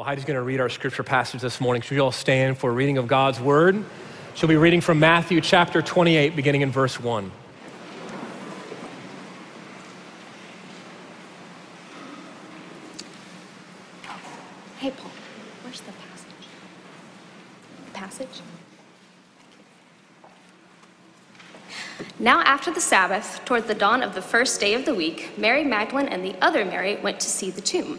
Well, Heidi's going to read our scripture passage this morning. Should we all stand for a reading of God's word? She'll be reading from Matthew chapter 28, beginning in verse 1. Hey, Paul, where's the passage? The Passage? Now, after the Sabbath, toward the dawn of the first day of the week, Mary Magdalene and the other Mary went to see the tomb.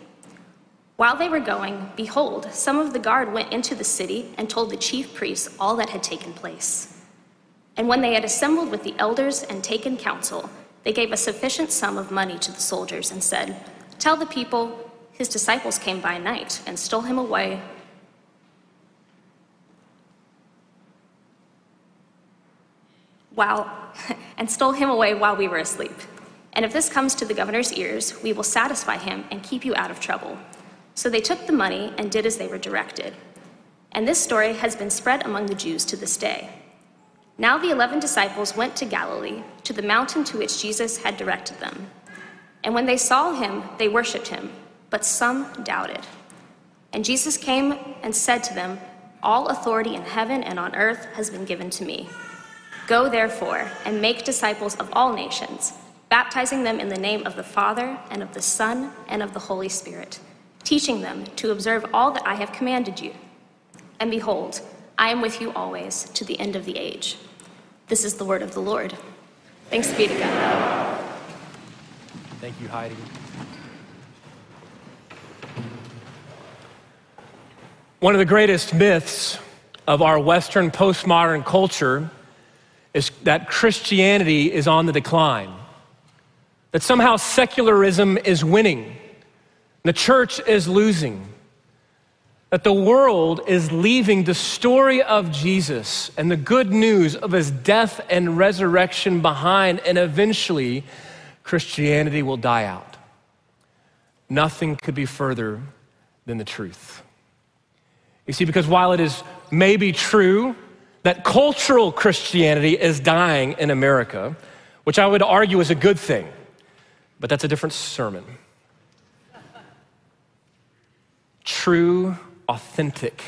While they were going, behold, some of the guard went into the city and told the chief priests all that had taken place. And when they had assembled with the elders and taken counsel, they gave a sufficient sum of money to the soldiers and said, Tell the people his disciples came by night and stole him away. While, and stole him away while we were asleep. And if this comes to the governor's ears, we will satisfy him and keep you out of trouble. So they took the money and did as they were directed. And this story has been spread among the Jews to this day. Now the eleven disciples went to Galilee, to the mountain to which Jesus had directed them. And when they saw him, they worshipped him, but some doubted. And Jesus came and said to them, All authority in heaven and on earth has been given to me. Go therefore and make disciples of all nations, baptizing them in the name of the Father, and of the Son, and of the Holy Spirit teaching them to observe all that I have commanded you. And behold, I am with you always to the end of the age. This is the word of the Lord. Thanks be to God. Thank you, Heidi. One of the greatest myths of our Western postmodern culture is that Christianity is on the decline, that somehow secularism is winning the church is losing. That the world is leaving the story of Jesus and the good news of his death and resurrection behind, and eventually Christianity will die out. Nothing could be further than the truth. You see, because while it is maybe true that cultural Christianity is dying in America, which I would argue is a good thing, but that's a different sermon. True, authentic,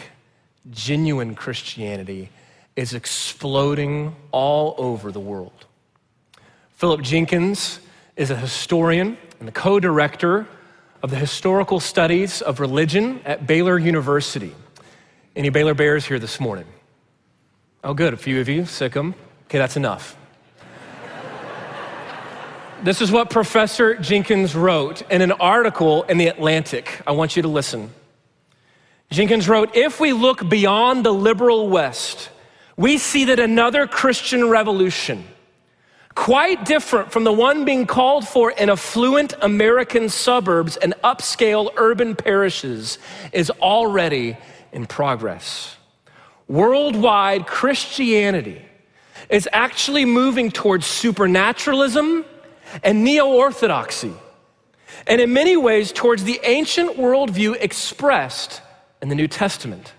genuine Christianity is exploding all over the world. Philip Jenkins is a historian and the co director of the historical studies of religion at Baylor University. Any Baylor Bears here this morning? Oh, good, a few of you, sick them. Okay, that's enough. this is what Professor Jenkins wrote in an article in The Atlantic. I want you to listen. Jenkins wrote If we look beyond the liberal West, we see that another Christian revolution, quite different from the one being called for in affluent American suburbs and upscale urban parishes, is already in progress. Worldwide Christianity is actually moving towards supernaturalism and neo orthodoxy, and in many ways towards the ancient worldview expressed in the New Testament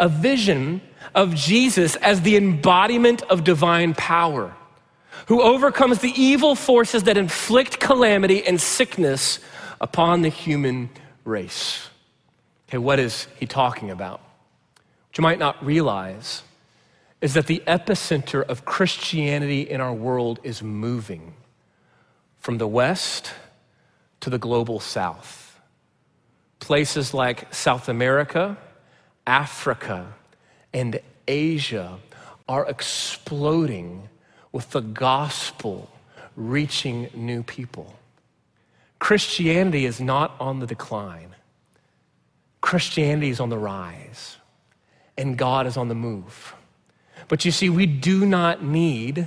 a vision of Jesus as the embodiment of divine power, who overcomes the evil forces that inflict calamity and sickness upon the human race. Okay, what is he talking about? What you might not realize is that the epicenter of Christianity in our world is moving from the West to the global South places like South America, Africa, and Asia are exploding with the gospel reaching new people. Christianity is not on the decline. Christianity is on the rise, and God is on the move. But you see, we do not need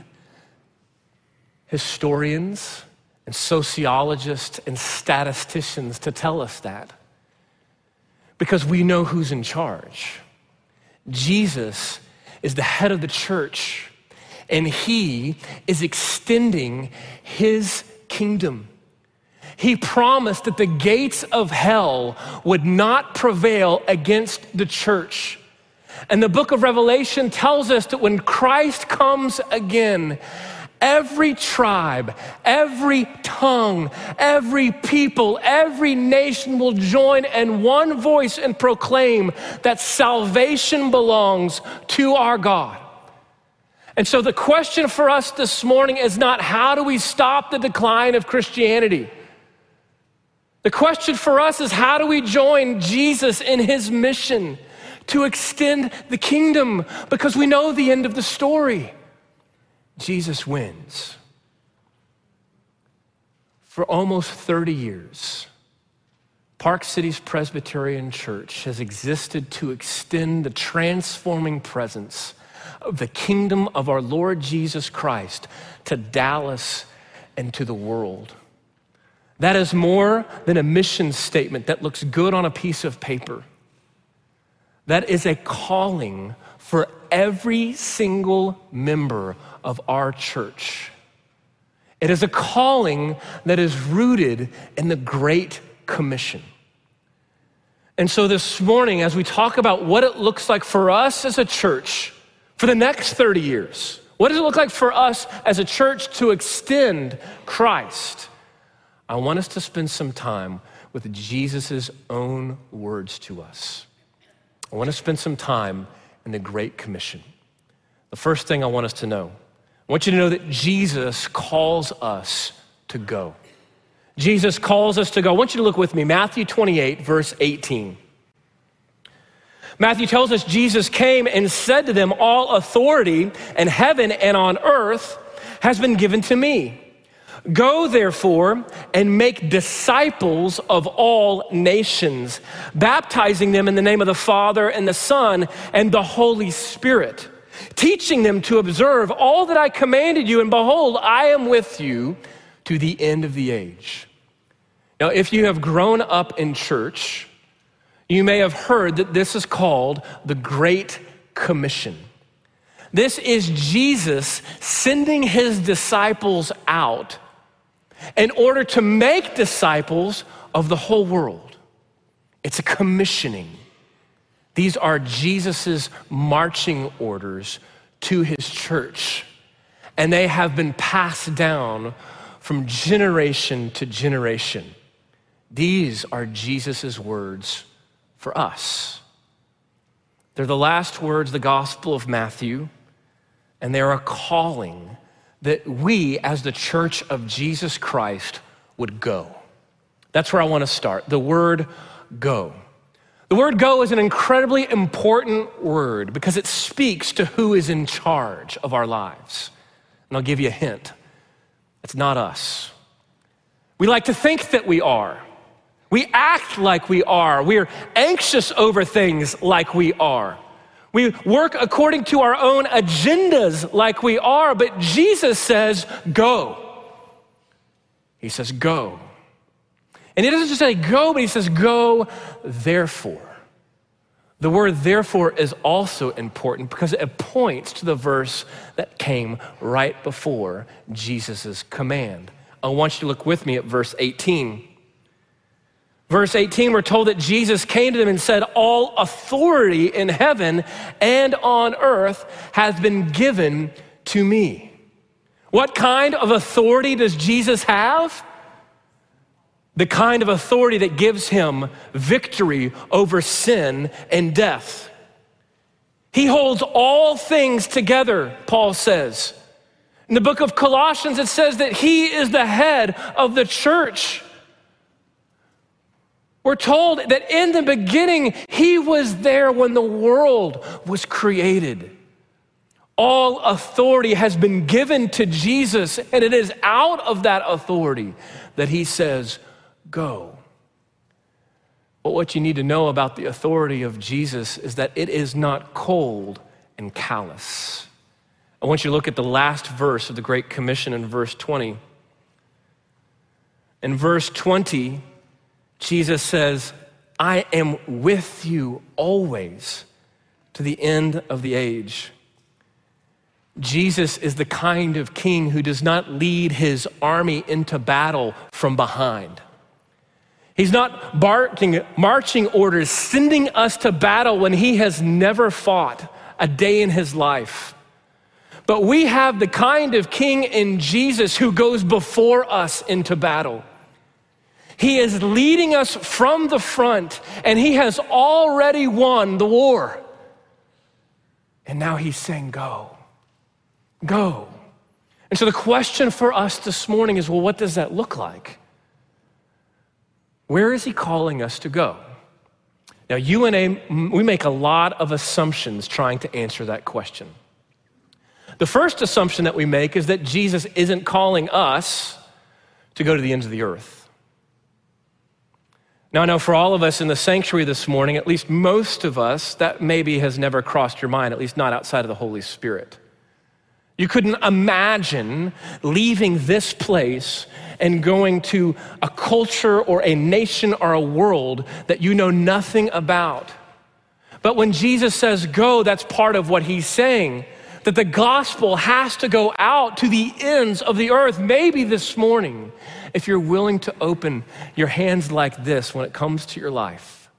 historians and sociologists and statisticians to tell us that because we know who's in charge. Jesus is the head of the church, and he is extending his kingdom. He promised that the gates of hell would not prevail against the church. And the book of Revelation tells us that when Christ comes again, every tribe, every tongue, every people, every nation will join in one voice and proclaim that salvation belongs to our God. And so the question for us this morning is not how do we stop the decline of Christianity? The question for us is how do we join Jesus in his mission to extend the kingdom? Because we know the end of the story. Jesus wins. For almost 30 years, Park Cities Presbyterian Church has existed to extend the transforming presence of the kingdom of our Lord Jesus Christ to Dallas and to the world. That is more than a mission statement that looks good on a piece of paper. That is a calling for every single member of our church. It is a calling that is rooted in the Great Commission. And so this morning, as we talk about what it looks like for us as a church for the next 30 years, what does it look like for us as a church to extend Christ? I want us to spend some time with Jesus' own words to us. I want to spend some time in the Great Commission. The first thing I want us to know I want you to know that Jesus calls us to go. Jesus calls us to go. I want you to look with me, Matthew 28, verse 18. Matthew tells us Jesus came and said to them, All authority in heaven and on earth has been given to me. Go therefore and make disciples of all nations, baptizing them in the name of the Father and the Son and the Holy Spirit, teaching them to observe all that I commanded you, and behold, I am with you to the end of the age. Now, if you have grown up in church, you may have heard that this is called the Great Commission. This is Jesus sending his disciples out in order to make disciples of the whole world. It's a commissioning. These are Jesus' marching orders to his church, and they have been passed down from generation to generation. These are Jesus' words for us. They're the last words, the Gospel of Matthew, and they're a calling that we, as the church of Jesus Christ, would go. That's where I want to start. The word go. The word go is an incredibly important word because it speaks to who is in charge of our lives. And I'll give you a hint it's not us. We like to think that we are. We act like we are. We're anxious over things like we are. We work according to our own agendas like we are, but Jesus says, go. He says, go. And he doesn't just say go, but he says, go therefore. The word therefore is also important because it points to the verse that came right before Jesus' command. I want you to look with me at verse 18. Verse 18, we're told that Jesus came to them and said, All authority in heaven and on earth has been given to me. What kind of authority does Jesus have? The kind of authority that gives him victory over sin and death. He holds all things together, Paul says. In the book of Colossians, it says that he is the head of the church. We're told that in the beginning, He was there when the world was created. All authority has been given to Jesus, and it is out of that authority that He says, Go. But what you need to know about the authority of Jesus is that it is not cold and callous. I want you to look at the last verse of the Great Commission in verse 20. In verse 20, Jesus says, I am with you always to the end of the age. Jesus is the kind of king who does not lead his army into battle from behind. He's not barking, marching orders, sending us to battle when he has never fought a day in his life. But we have the kind of king in Jesus who goes before us into battle. He is leading us from the front, and He has already won the war. And now He's saying, Go, go. And so the question for us this morning is well, what does that look like? Where is He calling us to go? Now, you and I, we make a lot of assumptions trying to answer that question. The first assumption that we make is that Jesus isn't calling us to go to the ends of the earth. Now, I know for all of us in the sanctuary this morning, at least most of us, that maybe has never crossed your mind, at least not outside of the Holy Spirit. You couldn't imagine leaving this place and going to a culture or a nation or a world that you know nothing about. But when Jesus says go, that's part of what he's saying that the gospel has to go out to the ends of the earth. Maybe this morning, if you're willing to open your hands like this when it comes to your life,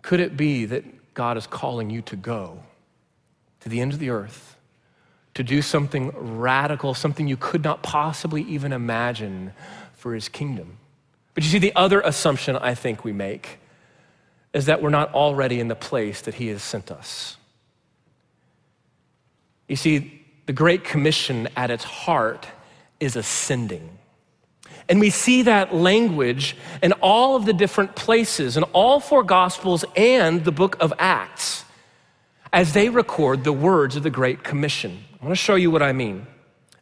could it be that God is calling you to go to the ends of the earth? to do something radical, something you could not possibly even imagine for his kingdom. But you see, the other assumption I think we make is that we're not already in the place that he has sent us. You see, the Great Commission at its heart is ascending. And we see that language in all of the different places, in all four Gospels and the book of Acts, as they record the words of the Great Commission. I want to show you what I mean.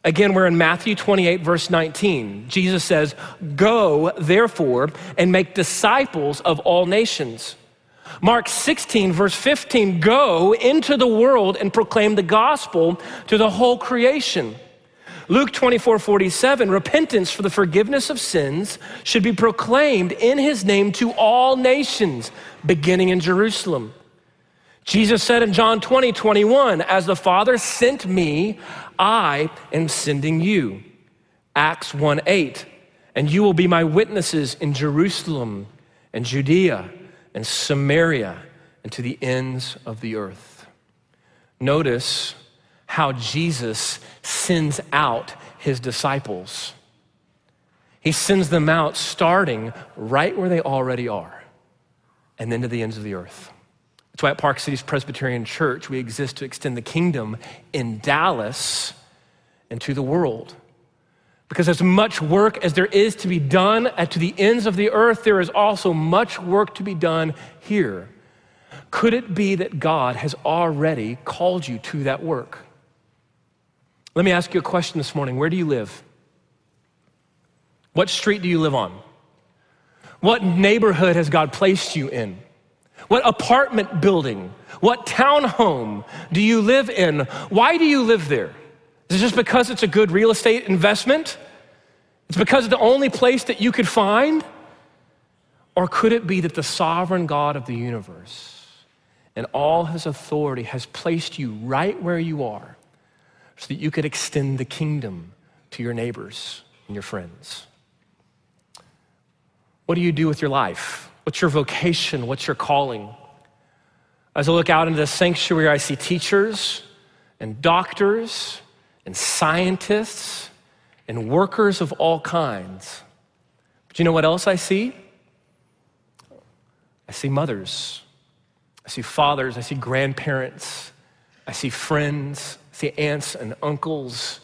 Again, we're in Matthew 28, verse 19. Jesus says, Go, therefore, and make disciples of all nations Mark 16, verse 15 go into the world and proclaim the gospel to the whole creation. Luke 24, 47, repentance for the forgiveness of sins should be proclaimed in his name to all nations, beginning in Jerusalem. Jesus said in John 20, 21, as the Father sent me, I am sending you. Acts 1, 8, and you will be my witnesses in Jerusalem and Judea and Samaria and to the ends of the earth. Notice how Jesus sends out his disciples. He sends them out starting right where they already are and then to the ends of the earth. That's why at Park Cities Presbyterian Church, we exist to extend the kingdom in Dallas and to the world. Because as much work as there is to be done at to the ends of the earth, there is also much work to be done here. Could it be that God has already called you to that work? Let me ask you a question this morning. Where do you live? What street do you live on? What neighborhood has God placed you in? What apartment building? What townhome do you live in? Why do you live there? Is it just because it's a good real estate investment? It's because it's the only place that you could find? Or could it be that the sovereign God of the universe and all his authority has placed you right where you are so that you could extend the kingdom to your neighbors and your friends? What do you do with your life? What's your vocation? What's your calling? As I look out into the sanctuary, I see teachers and doctors and scientists and workers of all kinds. But you know what else I see? I see mothers, I see fathers, I see grandparents, I see friends, See aunts and uncles,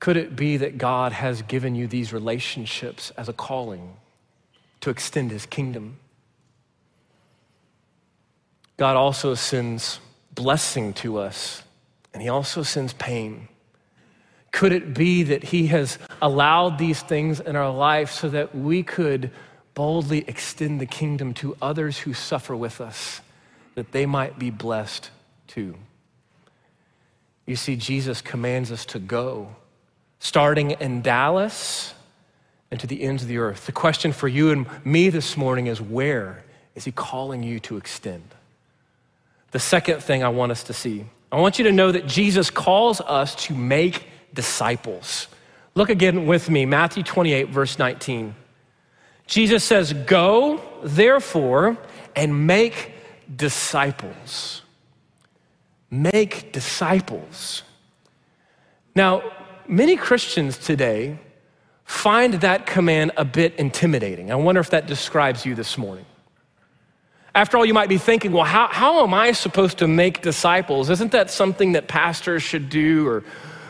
Could it be that God has given you these relationships as a calling to extend his kingdom? God also sends blessing to us, and he also sends pain. Could it be that He has allowed these things in our life so that we could boldly extend the kingdom to others who suffer with us, that they might be blessed too? You see, Jesus commands us to go, starting in Dallas and to the ends of the earth. The question for you and me this morning is where is He calling you to extend? The second thing I want us to see I want you to know that Jesus calls us to make disciples. Look again with me, Matthew 28, verse 19. Jesus says, Go, therefore, and make disciples. Make disciples. Now, many Christians today find that command a bit intimidating. I wonder if that describes you this morning. After all, you might be thinking, well, how, how am I supposed to make disciples? Isn't that something that pastors should do or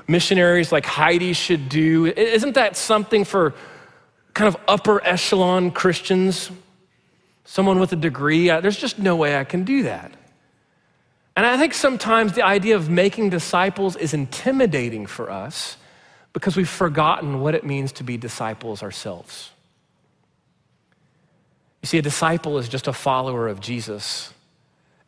missionaries like Heidi should do? Isn't that something for kind of upper echelon Christians? Someone with a degree? There's just no way I can do that. And I think sometimes the idea of making disciples is intimidating for us because we've forgotten what it means to be disciples ourselves. You see, a disciple is just a follower of Jesus.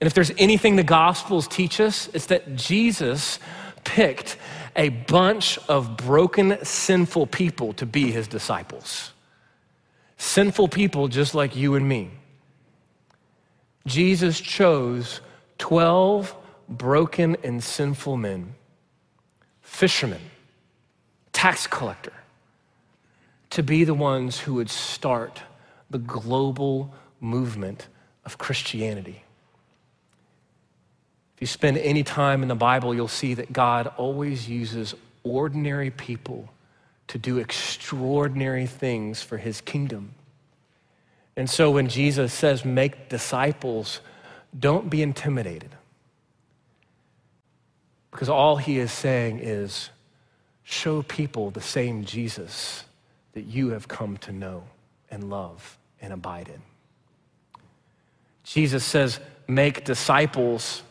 And if there's anything the Gospels teach us, it's that Jesus picked a bunch of broken, sinful people to be his disciples. Sinful people just like you and me. Jesus chose 12 broken and sinful men, fishermen, tax collector, to be the ones who would start the global movement of Christianity. If you spend any time in the Bible, you'll see that God always uses ordinary people to do extraordinary things for his kingdom. And so when Jesus says, make disciples, don't be intimidated. Because all he is saying is, show people the same Jesus that you have come to know and love and abide in. Jesus says, make disciples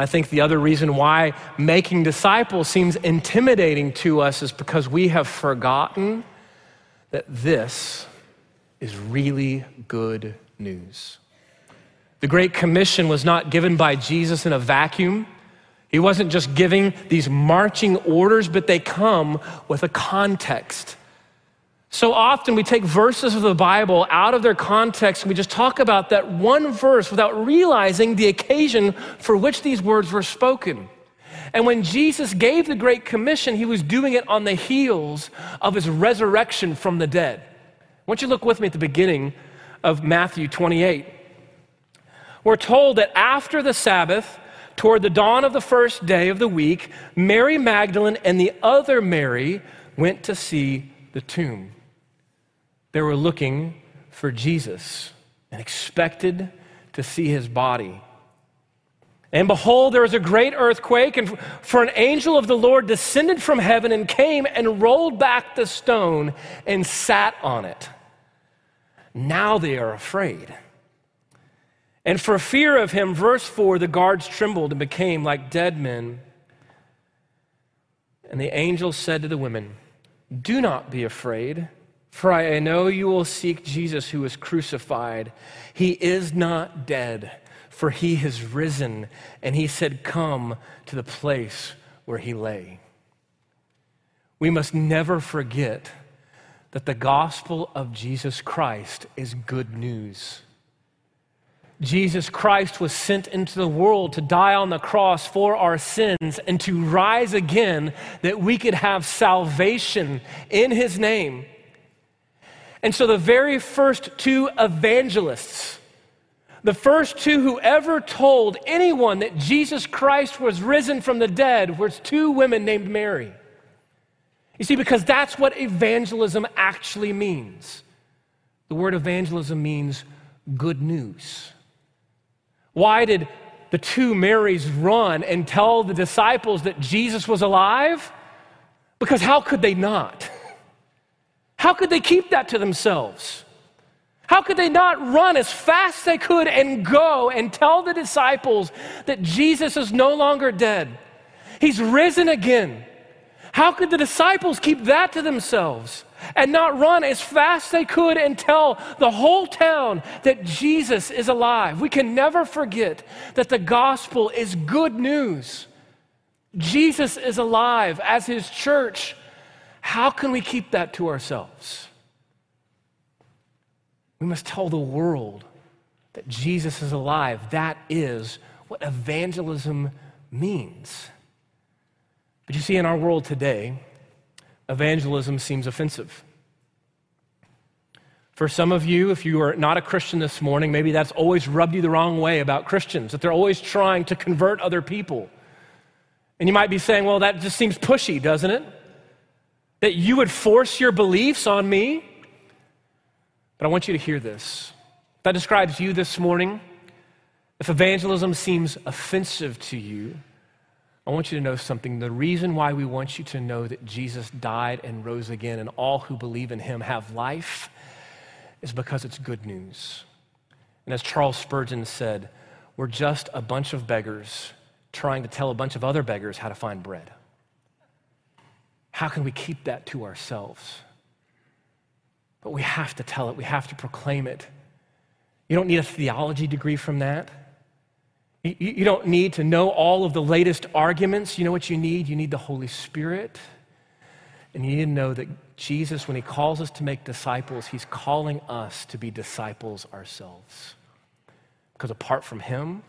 I think the other reason why making disciples seems intimidating to us is because we have forgotten that this is really good news. The Great Commission was not given by Jesus in a vacuum. He wasn't just giving these marching orders, but they come with a context. So often we take verses of the Bible out of their context and we just talk about that one verse without realizing the occasion for which these words were spoken. And when Jesus gave the Great Commission, he was doing it on the heels of his resurrection from the dead. I want you look with me at the beginning of Matthew 28. We're told that after the Sabbath, toward the dawn of the first day of the week, Mary Magdalene and the other Mary went to see the tomb. They were looking for Jesus and expected to see his body. And behold, there was a great earthquake, and for an angel of the Lord descended from heaven and came and rolled back the stone and sat on it. Now they are afraid. And for fear of him, verse 4, the guards trembled and became like dead men. And the angel said to the women, Do not be afraid. For I know you will seek Jesus who was crucified. He is not dead, for he has risen. And he said, Come to the place where he lay. We must never forget that the gospel of Jesus Christ is good news. Jesus Christ was sent into the world to die on the cross for our sins and to rise again that we could have salvation in his name. And so the very first two evangelists, the first two who ever told anyone that Jesus Christ was risen from the dead, were two women named Mary. You see, because that's what evangelism actually means. The word evangelism means good news. Why did the two Marys run and tell the disciples that Jesus was alive? Because how could they not? How could they keep that to themselves? How could they not run as fast as they could and go and tell the disciples that Jesus is no longer dead? He's risen again. How could the disciples keep that to themselves and not run as fast as they could and tell the whole town that Jesus is alive? We can never forget that the gospel is good news. Jesus is alive as his church. How can we keep that to ourselves? We must tell the world that Jesus is alive. That is what evangelism means. But you see, in our world today, evangelism seems offensive. For some of you, if you are not a Christian this morning, maybe that's always rubbed you the wrong way about Christians, that they're always trying to convert other people. And you might be saying, well, that just seems pushy, doesn't it? That you would force your beliefs on me. But I want you to hear this. That describes you this morning. If evangelism seems offensive to you, I want you to know something. The reason why we want you to know that Jesus died and rose again and all who believe in him have life is because it's good news. And as Charles Spurgeon said, we're just a bunch of beggars trying to tell a bunch of other beggars how to find bread. How can we keep that to ourselves? But we have to tell it, we have to proclaim it. You don't need a theology degree from that. You, you don't need to know all of the latest arguments. You know what you need? You need the Holy Spirit. And you need to know that Jesus, when he calls us to make disciples, he's calling us to be disciples ourselves. Because apart from him,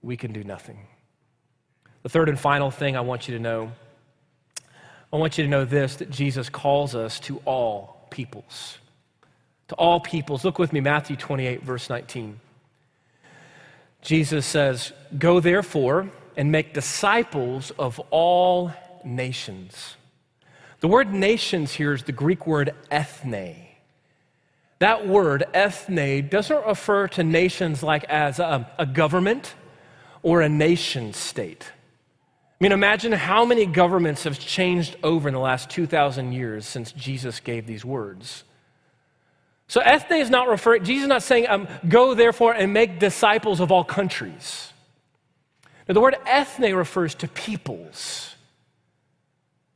we can do nothing. The third and final thing I want you to know I want you to know this that Jesus calls us to all peoples. To all peoples. Look with me, Matthew 28, verse 19. Jesus says, Go therefore and make disciples of all nations. The word nations here is the Greek word ethne. That word, ethne, doesn't refer to nations like as a, a government or a nation state. I mean, imagine how many governments have changed over in the last 2,000 years since Jesus gave these words. So, ethne is not referring, Jesus is not saying, um, go therefore and make disciples of all countries. Now, the word ethne refers to peoples,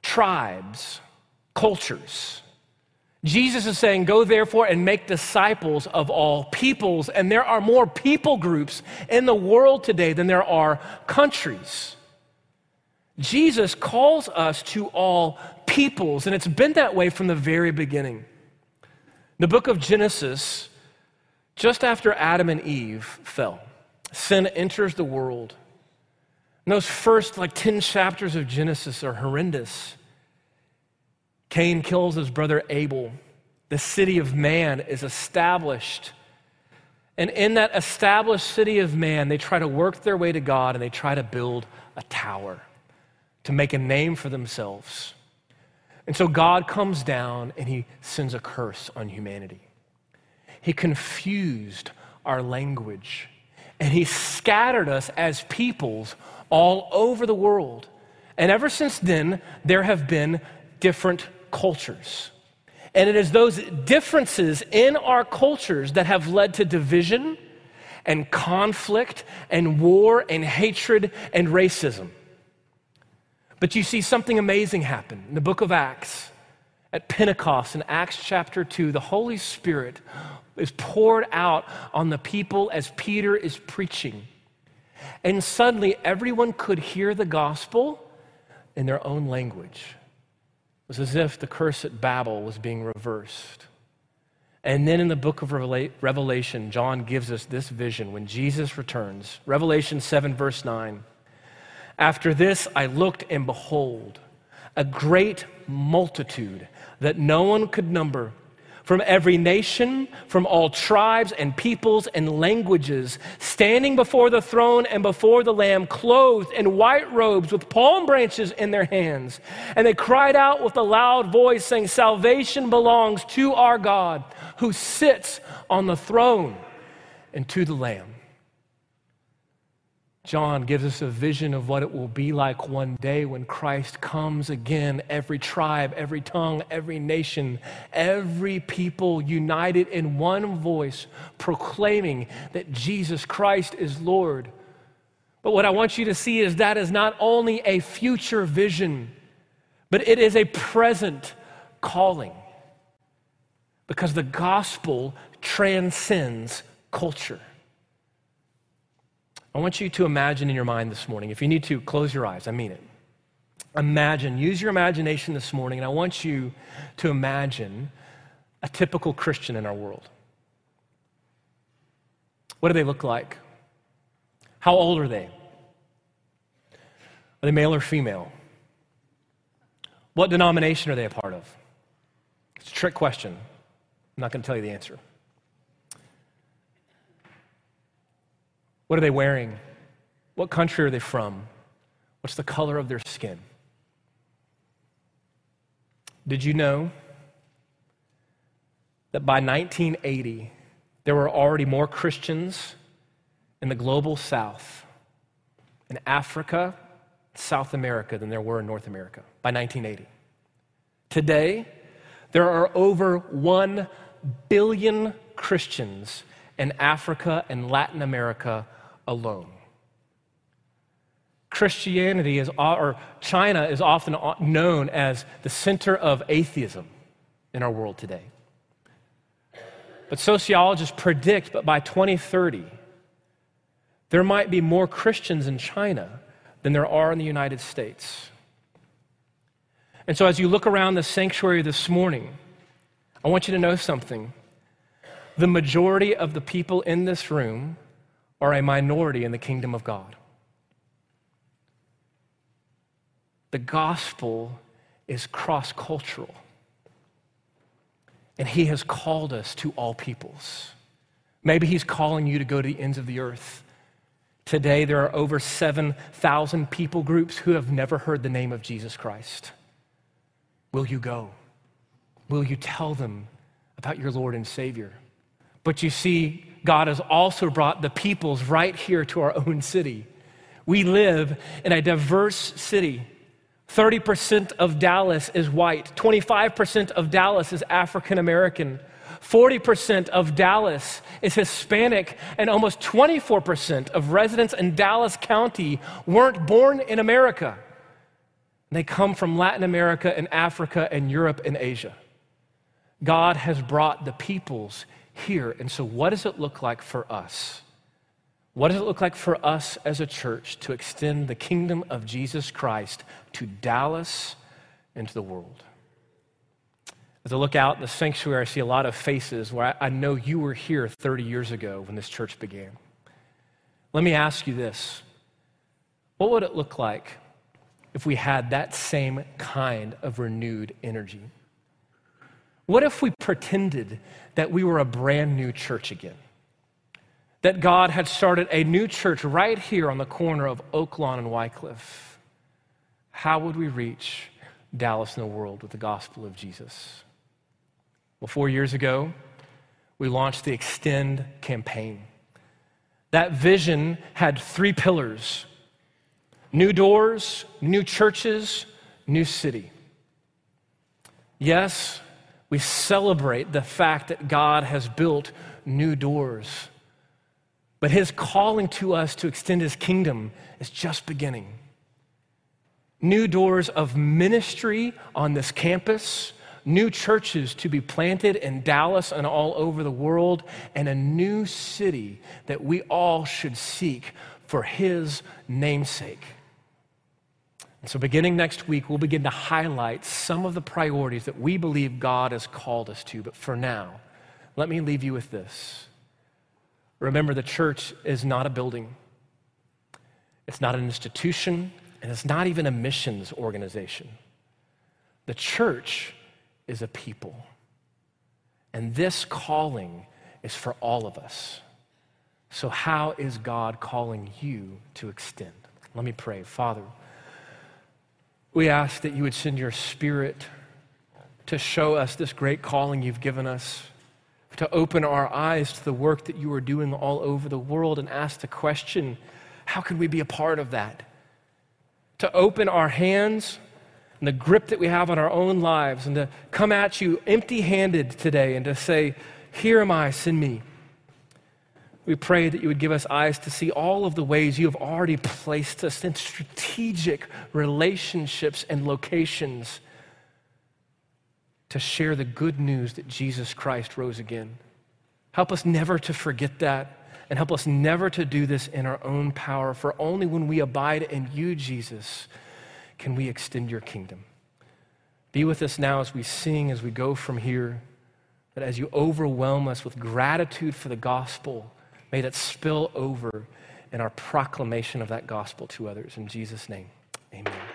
tribes, cultures. Jesus is saying, Go therefore and make disciples of all peoples. And there are more people groups in the world today than there are countries. Jesus calls us to all peoples, and it's been that way from the very beginning. The book of Genesis, just after Adam and Eve fell, sin enters the world. And those first like 10 chapters of Genesis are horrendous. Cain kills his brother Abel. The city of man is established. And in that established city of man, they try to work their way to God and they try to build a tower to make a name for themselves. And so God comes down and he sends a curse on humanity. He confused our language and he scattered us as peoples all over the world. And ever since then, there have been different cultures. And it is those differences in our cultures that have led to division and conflict and war and hatred and racism. But you see something amazing happen in the book of Acts. At Pentecost in Acts chapter 2, the Holy Spirit is poured out on the people as Peter is preaching. And suddenly everyone could hear the gospel in their own language. It was as if the curse at Babel was being reversed. And then in the book of Revelation, John gives us this vision when Jesus returns. Revelation 7, verse 9. After this, I looked, and behold, a great multitude that no one could number from every nation, from all tribes and peoples and languages, standing before the throne and before the Lamb, clothed in white robes with palm branches in their hands. And they cried out with a loud voice, saying, Salvation belongs to our God who sits on the throne and to the Lamb. John gives us a vision of what it will be like one day when Christ comes again. Every tribe, every tongue, every nation, every people united in one voice, proclaiming that Jesus Christ is Lord. But what I want you to see is that is not only a future vision, but it is a present calling. Because the gospel transcends culture. I want you to imagine in your mind this morning, if you need to, close your eyes. I mean it. Imagine, use your imagination this morning, and I want you to imagine a typical Christian in our world. What do they look like? How old are they? Are they male or female? What denomination are they a part of? It's a trick question. I'm not going to tell you the answer. What are they wearing? What country are they from? What's the color of their skin? Did you know that by 1980, there were already more Christians in the global south, in Africa, South America, than there were in North America by 1980? Today, there are over 1 billion Christians in Africa and Latin America alone. Christianity is, or China is often known as the center of atheism in our world today. But sociologists predict that by 2030, there might be more Christians in China than there are in the United States. And so, as you look around the sanctuary this morning, I want you to know something. The majority of the people in this room are a minority in the kingdom of God. The gospel is cross cultural, and He has called us to all peoples. Maybe He's calling you to go to the ends of the earth. Today, there are over 7,000 people groups who have never heard the name of Jesus Christ. Will you go? Will you tell them about your Lord and Savior? But you see, God has also brought the peoples right here to our own city. We live in a diverse city. 30% of Dallas is white, 25% of Dallas is African American, 40% of Dallas is Hispanic, and almost 24% of residents in Dallas County weren't born in America. They come from Latin America and Africa and Europe and Asia. God has brought the peoples here. And so, what does it look like for us? What does it look like for us as a church to extend the kingdom of Jesus Christ to Dallas and to the world? As I look out in the sanctuary, I see a lot of faces where I know you were here 30 years ago when this church began. Let me ask you this What would it look like if we had that same kind of renewed energy? What if we pretended that we were a brand new church again? That God had started a new church right here on the corner of Oaklawn and Wycliffe? How would we reach Dallas and the world with the gospel of Jesus? Well, four years ago, we launched the Extend campaign. That vision had three pillars new doors, new churches, new city. Yes, we celebrate the fact that God has built new doors. But his calling to us to extend his kingdom is just beginning. New doors of ministry on this campus, new churches to be planted in Dallas and all over the world, and a new city that we all should seek for his namesake. So, beginning next week, we'll begin to highlight some of the priorities that we believe God has called us to. But for now, let me leave you with this. Remember, the church is not a building, it's not an institution, and it's not even a missions organization. The church is a people. And this calling is for all of us. So, how is God calling you to extend? Let me pray. Father, we ask that you would send your spirit to show us this great calling you've given us, to open our eyes to the work that you are doing all over the world and ask the question How can we be a part of that? To open our hands and the grip that we have on our own lives and to come at you empty handed today and to say, Here am I, send me. We pray that you would give us eyes to see all of the ways you have already placed us in strategic relationships and locations to share the good news that Jesus Christ rose again. Help us never to forget that and help us never to do this in our own power, for only when we abide in you, Jesus, can we extend your kingdom. Be with us now as we sing, as we go from here, that as you overwhelm us with gratitude for the gospel, May that spill over in our proclamation of that gospel to others. In Jesus' name, amen.